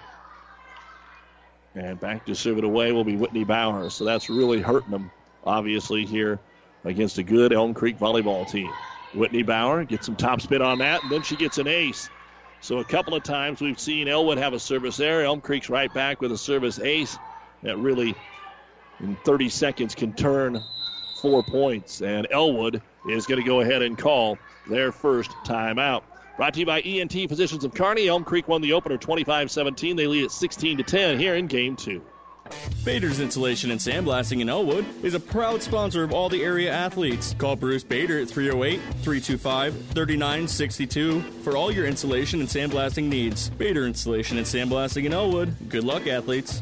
[SPEAKER 1] And back to serve it away will be Whitney Bauer. So that's really hurting them, obviously, here against a good Elm Creek volleyball team. Whitney Bauer gets some top spin on that, and then she gets an ace. So a couple of times we've seen Elwood have a service error. Elm Creek's right back with a service ace that really, in 30 seconds, can turn four points. And Elwood is going to go ahead and call their first timeout. Brought to you by ENT Physicians of Kearney. Elm Creek won the opener 25 17. They lead at 16 to 10 here in game two.
[SPEAKER 2] Bader's Insulation and Sandblasting in Elwood is a proud sponsor of all the area athletes. Call Bruce Bader at 308 325 3962 for all your insulation and sandblasting needs. Bader Insulation and Sandblasting in Elwood. Good luck, athletes.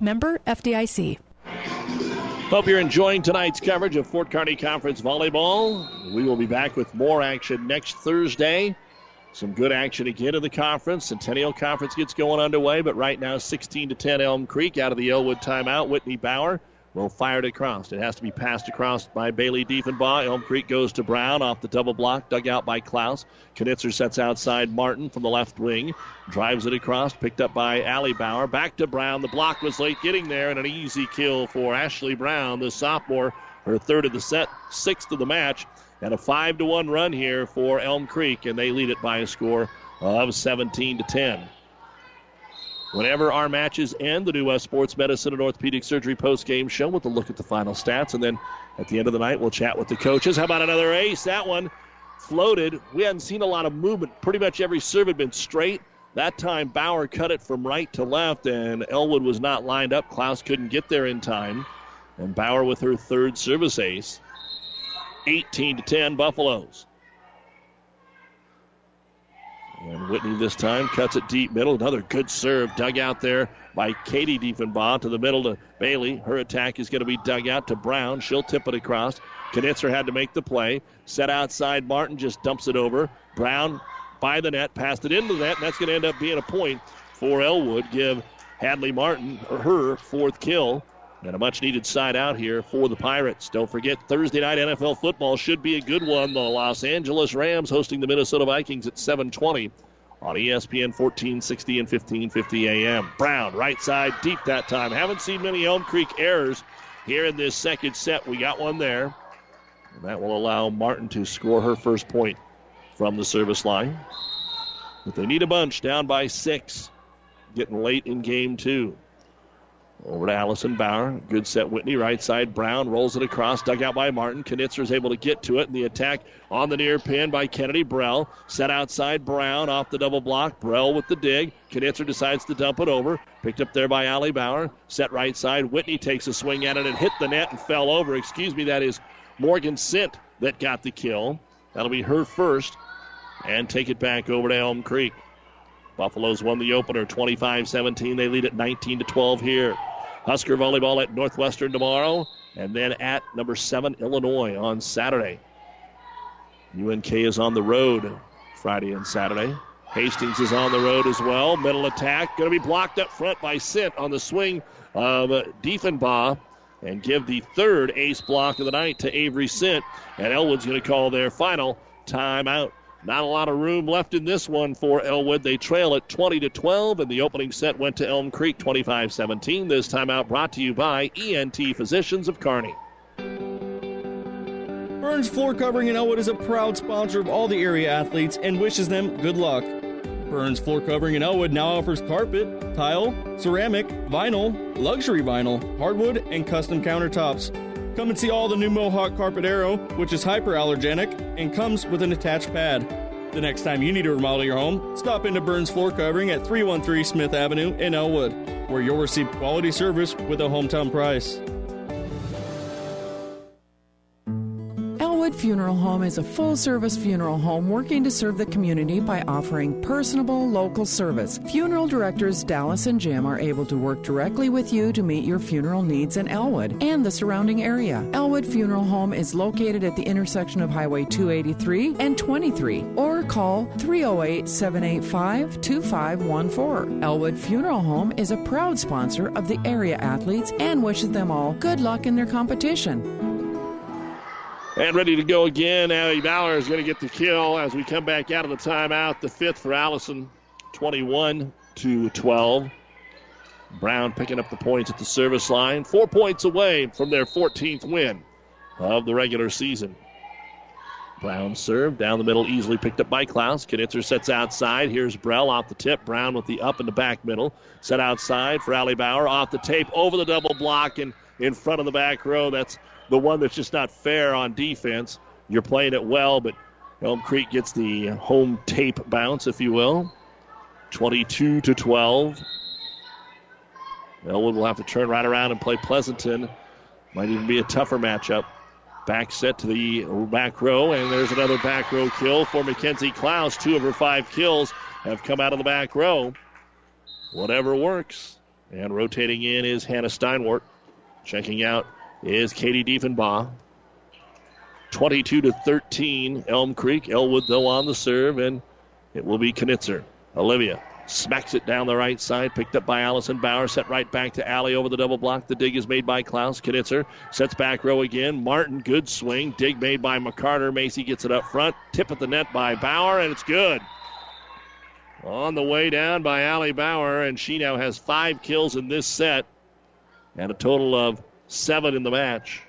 [SPEAKER 6] Member FDIC.
[SPEAKER 1] Hope you're enjoying tonight's coverage of Fort Kearney Conference Volleyball. We will be back with more action next Thursday Some good action again in the conference. Centennial Conference gets going underway, but right now 16 to 10 Elm Creek out of the Elwood timeout. Whitney Bauer will fire it across. It has to be passed across by Bailey Diefenbaugh. Elm Creek goes to Brown off the double block, dug out by Klaus. Knitzer sets outside Martin from the left wing, drives it across, picked up by Allie Bauer. Back to Brown. The block was late getting there, and an easy kill for Ashley Brown, the sophomore, her third of the set, sixth of the match. And a 5 to 1 run here for Elm Creek, and they lead it by a score of 17 to 10. Whenever our matches end, the New West Sports Medicine and Orthopedic Surgery post-game show with a look at the final stats, and then at the end of the night, we'll chat with the coaches. How about another ace? That one floated. We hadn't seen a lot of movement. Pretty much every serve had been straight. That time, Bauer cut it from right to left, and Elwood was not lined up. Klaus couldn't get there in time. And Bauer with her third service ace. 18 to 10 Buffaloes. And Whitney this time cuts it deep middle. Another good serve dug out there by Katie Diefenbaugh to the middle to Bailey. Her attack is going to be dug out to Brown. She'll tip it across. Knitzer had to make the play. Set outside. Martin just dumps it over. Brown by the net, passed it into the net, and that's going to end up being a point for Elwood. Give Hadley Martin her fourth kill. And a much needed side out here for the Pirates. Don't forget, Thursday night NFL football should be a good one. The Los Angeles Rams hosting the Minnesota Vikings at 720 on ESPN 1460 and 1550 AM. Brown, right side, deep that time. Haven't seen many Elm Creek errors here in this second set. We got one there. And that will allow Martin to score her first point from the service line. But they need a bunch, down by six, getting late in game two. Over to Allison Bauer. Good set, Whitney. Right side, Brown rolls it across. Dug out by Martin. Knitzer is able to get to it. And the attack on the near pin by Kennedy Brell. Set outside Brown off the double block. Brell with the dig. Knitzer decides to dump it over. Picked up there by Allie Bauer. Set right side. Whitney takes a swing at it and hit the net and fell over. Excuse me, that is Morgan Sint that got the kill. That'll be her first. And take it back over to Elm Creek. Buffaloes won the opener 25 17. They lead at 19 to 12 here. Husker volleyball at Northwestern tomorrow, and then at number seven, Illinois on Saturday. UNK is on the road Friday and Saturday. Hastings is on the road as well. Middle attack going to be blocked up front by Sint on the swing of Diefenbaugh and give the third ace block of the night to Avery Sint. And Elwood's going to call their final timeout. Not a lot of room left in this one for Elwood. They trail at 20 to 12, and the opening set went to Elm Creek 25 17. This timeout brought to you by ENT Physicians of Kearney.
[SPEAKER 2] Burns Floor Covering in Elwood is a proud sponsor of all the area athletes and wishes them good luck. Burns Floor Covering in Elwood now offers carpet, tile, ceramic, vinyl, luxury vinyl, hardwood, and custom countertops. Come and see all the new Mohawk Carpet Air.o, which is hyperallergenic and comes with an attached pad. The next time you need to remodel your home, stop into Burns Floor Covering at 313 Smith Avenue in Elwood, where you'll receive quality service with a hometown price.
[SPEAKER 8] Funeral Home is a full service funeral home working to serve the community by offering personable local service. Funeral directors Dallas and Jim are able to work directly with you to meet your funeral needs in Elwood and the surrounding area. Elwood Funeral Home is located at the intersection of Highway 283 and 23 or call 308 785 2514. Elwood Funeral Home is a proud sponsor of the area athletes and wishes them all good luck in their competition.
[SPEAKER 1] And ready to go again. Allie Bauer is going to get the kill as we come back out of the timeout. The fifth for Allison, 21 to 12. Brown picking up the points at the service line, four points away from their 14th win of the regular season. Brown serve down the middle, easily picked up by Klaus. Knitzer sets outside. Here's Brell off the tip. Brown with the up in the back middle. Set outside for Allie Bauer. Off the tape, over the double block, and in front of the back row. That's the one that's just not fair on defense. You're playing it well, but Elm Creek gets the home tape bounce, if you will. 22 to 12. Elwood will have to turn right around and play Pleasanton. Might even be a tougher matchup. Back set to the back row, and there's another back row kill for Mackenzie Klaus. Two of her five kills have come out of the back row. Whatever works. And rotating in is Hannah Steinwart. Checking out is Katie Diefenbaugh. 22 to 13, Elm Creek. Elwood, though, on the serve, and It will be Knitzer. Olivia smacks it down the right side, picked up by Allison Bauer, set right back to Allie over the double block. The dig is made by Klaus. Knitzer sets back row again. Martin, good swing. Dig made by McCarter. Macy gets it up front. Tip at the net by Bauer, and it's good. On the way down by Allie Bauer, and she now has five kills in this set and a total of seven in the match.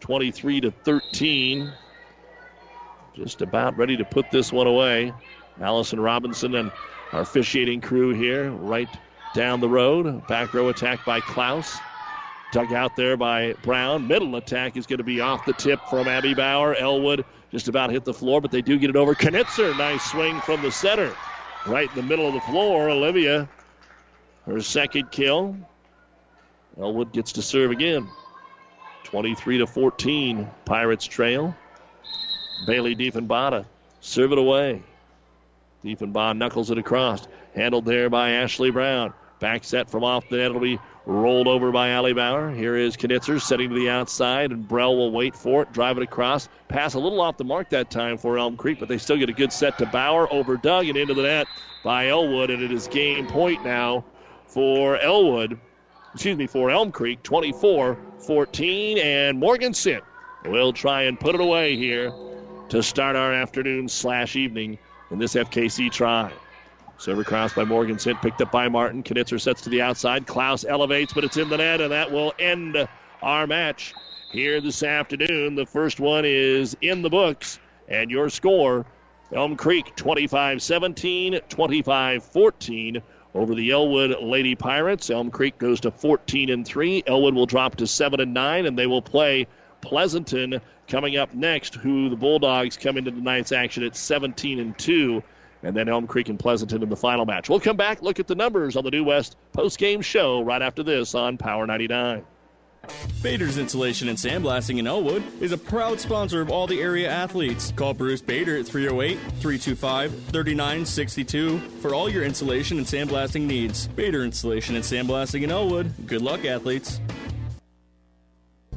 [SPEAKER 1] 23 to 13. Just about ready to put this one away. Allison Robinson and our officiating crew here, right down the road. Back row attack by Klaus. Dug out there by Brown. Middle attack is going to be off the tip from Abby Bauer. Elwood just about hit the floor, but they do get it over. Knitzer, nice swing from the center. Right in the middle of the floor. Olivia, her second kill. Elwood gets to serve again. 23 to 14. Pirates trail. Bailey Diefenbach serve it away. Diefenbach knuckles it across. Handled there by Ashley Brown. Back set from off the net. It'll be rolled over by Allie Bauer. Here is Knitzer setting to the outside, and Brell will wait for it, drive it across. Pass a little off the mark that time for Elm Creek, but they still get a good set to Bauer over Doug and into the net by Elwood, and it is game point now for Elwood excuse me, for Elm Creek, 24 14. And Morgan Sint will try and put it away here to start our afternoon slash evening in this FKC try. Server cross by Morgan Sint, picked up by Martin. Knitzer sets to the outside. Klaus elevates, but it's in the net, and that will end our match here this afternoon. The first one is in the books, and your score Elm Creek 25 17, 25 14 over the Elwood Lady Pirates. Elm Creek goes to 14 and 3. Elwood will drop to 7 and 9, and they will play Pleasanton coming up next, who the Bulldogs come into tonight's action at 17 and 2. And then Elm Creek and Pleasanton in the final match. We'll come back, look at the numbers on the New West post-game show right after this on Power 99.
[SPEAKER 2] Bader's Insulation and Sandblasting in Elwood is a proud sponsor of all the area athletes. Call Bruce Bader at 308 325 3962 for all your insulation and sandblasting needs. Bader Insulation and Sandblasting in Elwood. Good luck, athletes.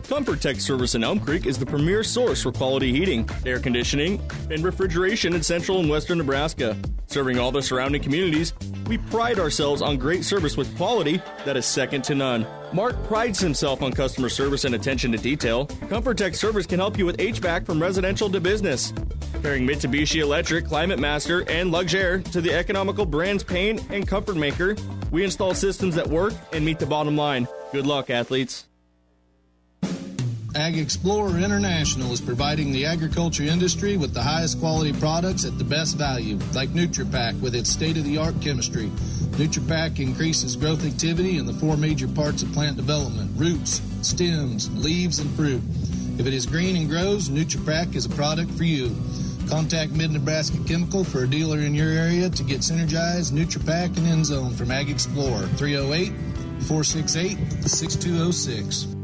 [SPEAKER 2] Comfort Tech Service in Elm Creek is the premier source for quality heating, air conditioning, and refrigeration in central and western Nebraska. Serving all the surrounding communities, we pride ourselves on great service with quality that is second to none. Mark prides himself on customer service and attention to detail. Comfort Tech Service can help you with HVAC from residential to business. Pairing Mitsubishi Electric, Climate Master, and Luxaire to the economical brands Payne and Comfort Maker, we install systems that work and meet the bottom line. Good luck, athletes.
[SPEAKER 9] AgXplore International is providing the agriculture industry with the highest quality products at the best value, like NutriPack with its state-of-the-art chemistry. NutriPack increases growth activity in the four major parts of plant development: roots, stems, leaves, and fruit. If it is green and grows, NutriPack is a product for you. Contact Mid Nebraska Chemical for a dealer in your area to get synergized, NutriPack, and Endzone from AgXplore 308 468 6206.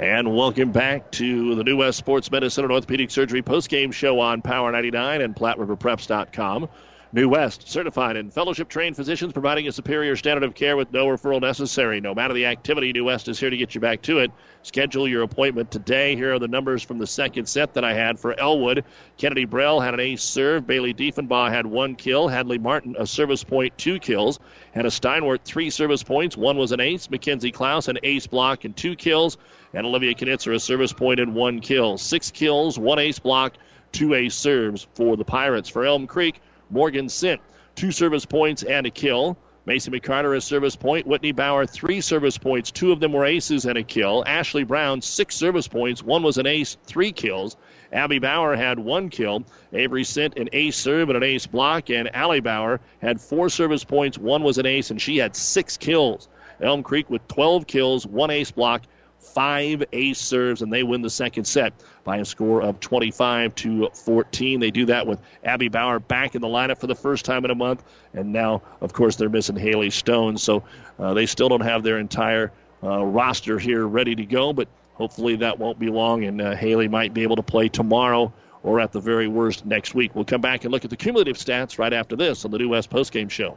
[SPEAKER 1] And welcome back to the New West Sports Medicine and Orthopedic Surgery postgame show on Power 99 and PlatteRiverPreps.com. New West, certified and fellowship trained physicians providing a superior standard of care with no referral necessary. No matter the activity, New West is here to get you back to it. Schedule your appointment today. Here are the numbers from the second set that I had for Elwood. Kennedy Brell had an ace serve. Bailey Diefenbach had one kill. Hadley Martin, a service point, two kills. Hannah Steinwart, three service points. One was an ace. Mackenzie Klaus, an ace block and two kills. And Olivia Knitzer, a service point and one kill. Six kills, one ace block, two ace serves for the Pirates. For Elm Creek, Morgan Sint, two service points and a kill. Mason McCarter, a service point. Whitney Bauer, three service points. Two of them were aces and a kill. Ashley Brown, six service points. One was an ace, three kills. Abby Bauer had one kill. Avery Sint, an ace serve and an ace block. And Allie Bauer had four service points. One was an ace, and she had six kills. Elm Creek with 12 kills, one ace block, five ace serves, and they win the second set by a score of 25 to 14. They do that with Abby Bauer back in the lineup for the first time in a month, and now, of course, they're missing Haley Stone, so uh, they still don't have their entire uh, roster here ready to go, but hopefully that won't be long, and uh, Haley might be able to play tomorrow or at the very worst next week. We'll come back and look at the cumulative stats right after this on the New West Postgame Show.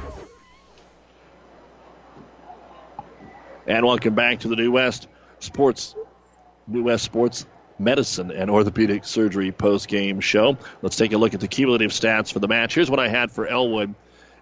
[SPEAKER 1] And welcome back to the New West Sports, New West Sports Medicine and Orthopedic Surgery post game show. Let's take a look at the cumulative stats for the match. Here's what I had for Elwood.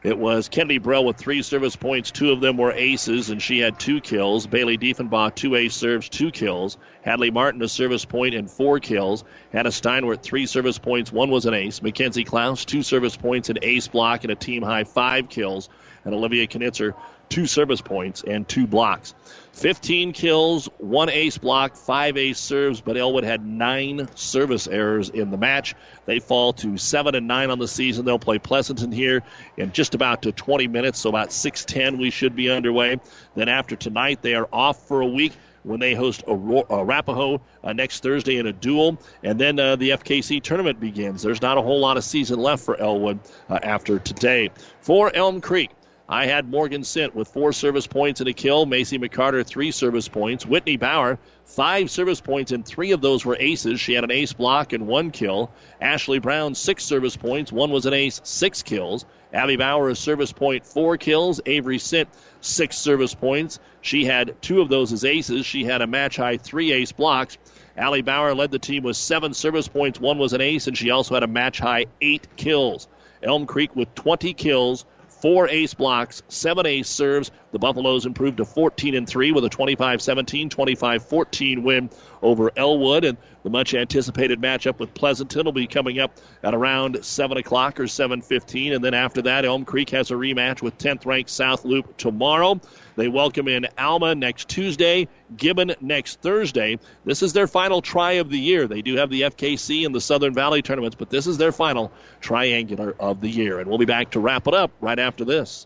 [SPEAKER 1] It was Kennedy Brell with three service points. Two of them were aces, and she had two kills. Bailey Diefenbach, two ace serves, two kills. Hadley Martin, a service point and four kills. Hannah Steinwart, three service points, one was an ace. Mackenzie Klaus, two service points, an ace block, and a team high five kills. And Olivia Knitzer, two service points and two blocks. 15 kills, one ace block, five ace serves, but Elwood had nine service errors in the match. They fall to seven and nine on the season. They'll play Pleasanton here in just about to 20 minutes, so about 6:10 we should be underway. Then after tonight, they are off for a week when they host Arapahoe uh, next Thursday in a duel, and then uh, the FKC tournament begins. There's not a whole lot of season left for Elwood uh, after today. For Elm Creek, I had Morgan Sint with four service points and a kill. Macy McCarter, three service points. Whitney Bauer, five service points, and three of those were aces. She had an ace block and one kill. Ashley Brown, six service points. One was an ace, six kills. Abby Bauer, a service point, four kills. Avery Sint, six service points. She had two of those as aces. She had a match high three ace blocks. Allie Bauer led the team with seven service points. One was an ace, and she also had a match high eight kills. Elm Creek with 20 kills, four ace blocks, seven ace serves. The Buffaloes improved to 14 and 3 with a 25 17, 25 14 win over Elwood. And the much anticipated matchup with Pleasanton will be coming up at around 7 o'clock or 7.15. And then after that, Elm Creek has a rematch with 10th ranked South Loup tomorrow. They welcome in Alma next Tuesday, Gibbon next Thursday. This is their final try of the year. They do have the FKC and the Southern Valley tournaments, but this is their final triangular of the year. And we'll be back to wrap it up right after this.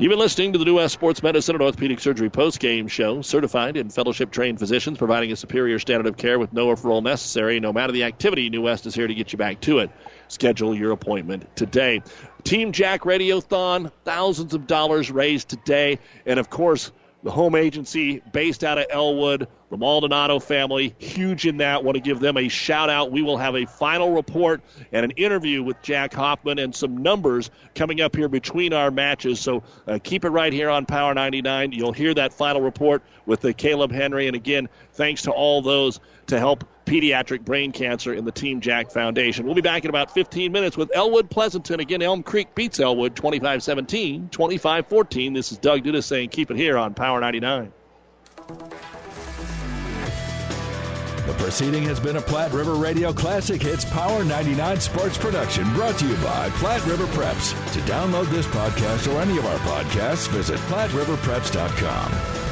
[SPEAKER 1] You've been listening to the New West Sports Medicine and Orthopedic Surgery post-game show. Certified and fellowship-trained physicians providing a superior standard of care with no referral necessary. No matter the activity, New West is here to get you back to it. Schedule your appointment today. Team Jack Radiothon, thousands of dollars raised today. And, of course, the home agency based out of Elwood, the Maldonado family, huge in that. Want to give them a shout out. We will have a final report and an interview with Jack Hoffman and some numbers coming up here between our matches. So uh, keep it right here on Power 99. You'll hear that final report with the Caleb Henry. And again, thanks to all those to help pediatric brain cancer in the Team Jack Foundation. We'll be back in about 15 minutes with Elwood Pleasanton. Again, Elm Creek beats Elwood 25 17, 25 14. This is Doug Duda saying keep it here on Power 99.
[SPEAKER 10] The proceeding has been a Platte River Radio Classic Hits Power 99 sports production brought to you by Platte River Preps. To download this podcast or any of our podcasts, visit PlatteRiverPreps.com.